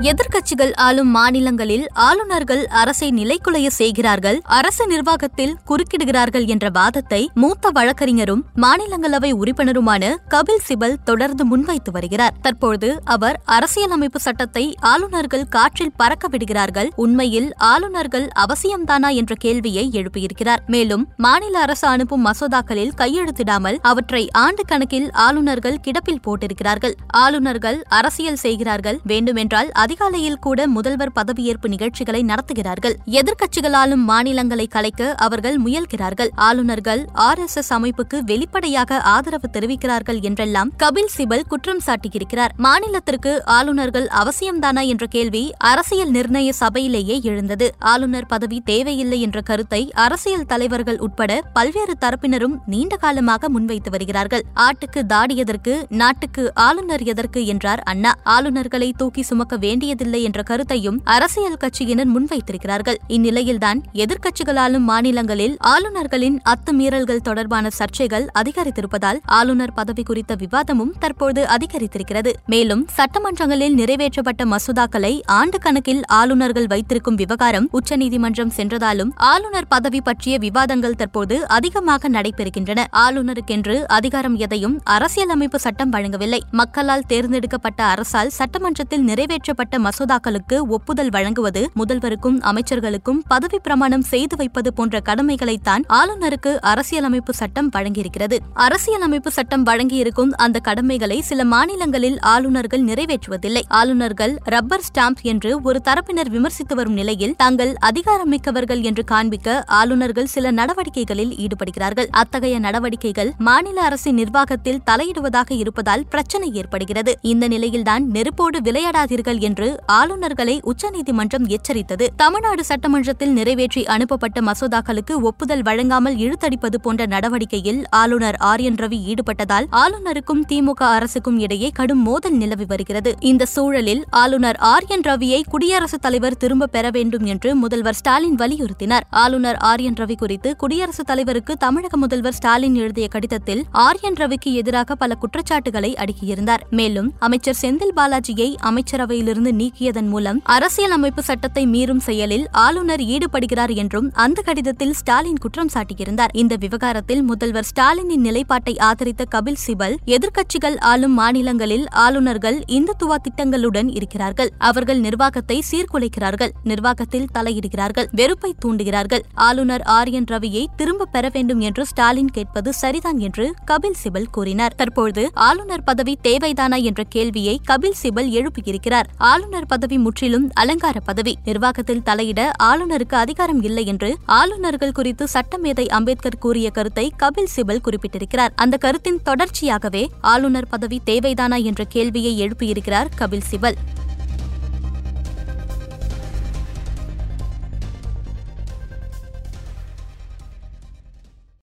எதிர்க்கட்சிகள் ஆளும் மாநிலங்களில் ஆளுநர்கள் அரசை நிலைக்குலைய செய்கிறார்கள் அரசு நிர்வாகத்தில் குறுக்கிடுகிறார்கள் என்ற வாதத்தை மூத்த வழக்கறிஞரும் மாநிலங்களவை உறுப்பினருமான கபில் சிபல் தொடர்ந்து முன்வைத்து வருகிறார். தற்போது அவர் அரசியலமைப்பு சட்டத்தை ஆளுநர்கள் காற்றில் பறக்க விடுகிறார்கள். உண்மையில் ஆளுநர்கள் அவசியம்தானா என்ற கேள்வியை எழுப்பியிருக்கிறார். மேலும் மாநில அரசு அனுப்பும் மசோதாக்களில் கையெழுத்திடாமல் அவற்றை ஆண்டு கணக்கில் ஆளுநர்கள் கிடப்பில் போட்டிருக்கிறார்கள். ஆளுநர்கள் அரசியல் செய்கிறார்கள். வேண்டுமென்றால் அதிகாலையில் கூட முதல்வர் பதவியேற்பு நிகழ்ச்சிகளை நடத்துகிறார்கள். எதிர்க்கட்சிகளாலும் மாநிலங்களை கலைக்க அவர்கள் முயல்கிறார்கள். ஆளுநர்கள் ஆர் எஸ் எஸ் அமைப்புக்கு வெளிப்படையாக ஆதரவு தெரிவிக்கிறார்கள் என்றெல்லாம் கபில் சிபல் குற்றம் சாட்டியிருக்கிறார். மாநிலத்திற்கு ஆளுநர்கள் அவசியம்தானா என்ற கேள்வி அரசியல் நிர்ணய சபையிலேயே எழுந்தது. ஆளுநர் பதவி தேவையில்லை என்ற கருத்தை அரசியல் தலைவர்கள் உட்பட பல்வேறு தரப்பினரும் நீண்ட காலமாக முன்வைத்து வருகிறார்கள். ஆட்டுக்கு தாடி எதற்கு நாட்டுக்கு ஆளுநர் எதற்கு என்றார் அண்ணா. ஆளுநர்களை தூக்கி சுமக்க வேண்டியதில்லை என்ற கருத்தையும் அரசியல் கட்சியினர் முன்வைத்திருக்கிறார்கள். இந்நிலையில்தான் எதிர்க்கட்சிகளாலும் மாநிலங்களில் ஆளுநர்களின் அத்துமீறல்கள் தொடர்பான சர்ச்சைகள் அதிகரித்திருப்பதால் ஆளுநர் பதவி குறித்த விவாதமும் தற்போது அதிகரித்திருக்கிறது. மேலும் சட்டமன்றங்களில் நிறைவேற்றப்பட்ட மசோதாக்களை ஆண்டு கணக்கில் ஆளுநர்கள் வைத்திருக்கும் விவகாரம் உச்சநீதிமன்றம் சென்றதாலும் ஆளுநர் பதவி பற்றிய விவாதங்கள் தற்போது அதிகமாக நடைபெறுகின்றன. ஆளுநருக்கென்று அதிகாரம் எதையும் அரசியலமைப்பு சட்டம் வழங்கவில்லை. மக்களால் தேர்ந்தெடுக்கப்பட்ட அரசால் சட்டமன்றத்தில் நிறைவேற்றப்பட்ட மசோதாக்களுக்கு ஒப்புதல் வழங்குவது முதல்வருக்கும் அமைச்சர்களுக்கும் பதவி பிரமாணம் செய்து வைப்பது போன்ற கடமைகளைத்தான் ஆளுநருக்கு அரசியலமைப்பு சட்டம் வழங்கியிருக்கிறது. அரசியலமைப்பு சட்டம் வழங்கியிருக்கும் அந்த கடமைகளை சில மாநிலங்களில் ஆளுநர்கள் நிறைவேற்றுவதில்லை. ஆளுநர்கள் ரப்பர் ஸ்டாம்ப் என்று ஒரு தரப்பினர் விமர்சித்து வரும் நிலையில் தாங்கள் அதிகாரமிக்கவர்கள் என்று காண்பிக்க ஆளுநர்கள் சில நடவடிக்கைகளில் ஈடுபடுகிறார்கள். அத்தகைய நடவடிக்கைகள் மாநில அரசின் நிர்வாகத்தில் தலையிடுவதாக இருப்பதால் பிரச்சனை ஏற்படுகிறது. இந்த நிலையில்தான் நெருப்போடு விளையாடாதீர்கள் என்று ஆளுநர்களை உச்சநீதிமன்றம் எச்சரித்தது. தமிழ்நாடு சட்டமன்றத்தில் நிறைவேற்றி அனுப்பப்பட்ட மசோதாக்களுக்கு ஒப்புதல் வழங்காமல் இழுத்தடிப்பது போன்ற நடவடிக்கையில் ஆளுநர் ஆர் என் ரவி ஈடுபட்டதால் ஆளுநருக்கும் திமுக அரசுக்கும் இடையே கடும் மோதல் நிலவி வருகிறது. இந்த சூழலில் ஆளுநர் ஆர் என் ரவியை குடியரசுத் தலைவர் திரும்ப பெற வேண்டும் என்று முதல்வர் ஸ்டாலின் வலியுறுத்தினார். ஆளுநர் ஆர் என் ரவி குறித்து குடியரசுத் தலைவருக்கு தமிழக முதல்வர் ஸ்டாலின் எழுதிய கடிதத்தில் ஆர் என் ரவிக்கு எதிராக பல குற்றச்சாட்டுகளை அடுக்கியிருந்தார். மேலும் அமைச்சர் செந்தில் பாலாஜியை அமைச்சரவையிலிருந்து நீக்கியதன் மூலம் அரசியல் அமைப்பு சட்டத்தை மீறும் செயலில் ஆளுநர் ஈடுபடுகிறார் என்றும் அந்த கடிதத்தில் ஸ்டாலின் குற்றம் சாட்டியிருந்தார். இந்த விவகாரத்தில் முதல்வர் ஸ்டாலினின் நிலைப்பாட்டை ஆதரித்த கபில் சிபல் எதிர்க்கட்சிகள் ஆளும் மாநிலங்களில் ஆளுநர்கள் இந்துத்துவ திட்டங்களுடன் இருக்கிறார்கள். அவர்கள் நிர்வாகத்தை சீர்குலைக்கிறார்கள். நிர்வாகத்தில் தலையிடுகிறார்கள். வெறுப்பை தூண்டுகிறார்கள். ஆளுநர் ஆர் என் ரவியை திரும்ப பெற வேண்டும் என்று ஸ்டாலின் கேட்பது சரிதான் என்று கபில் சிபல் கூறினார். தற்போது ஆளுநர் பதவி தேவைதானா என்ற கேள்வியை கபில் சிபல் எழுப்பியிருக்கிறார். ஆளுநர் பதவி முற்றிலும் அலங்கார பதவி. நிர்வாகத்தில் தலையிட ஆளுநருக்கு அதிகாரம் இல்லை என்று ஆளுநர்கள் குறித்து சட்டமேதை அம்பேத்கர் கூறிய கருத்தை கபில் சிபல் குறிப்பிட்டிருக்கிறார். அந்த கருத்தின் தொடர்ச்சியாகவே ஆளுநர் பதவி தேவைதானா என்ற கேள்வியை எழுப்பியிருக்கிறார் கபில் சிபல்.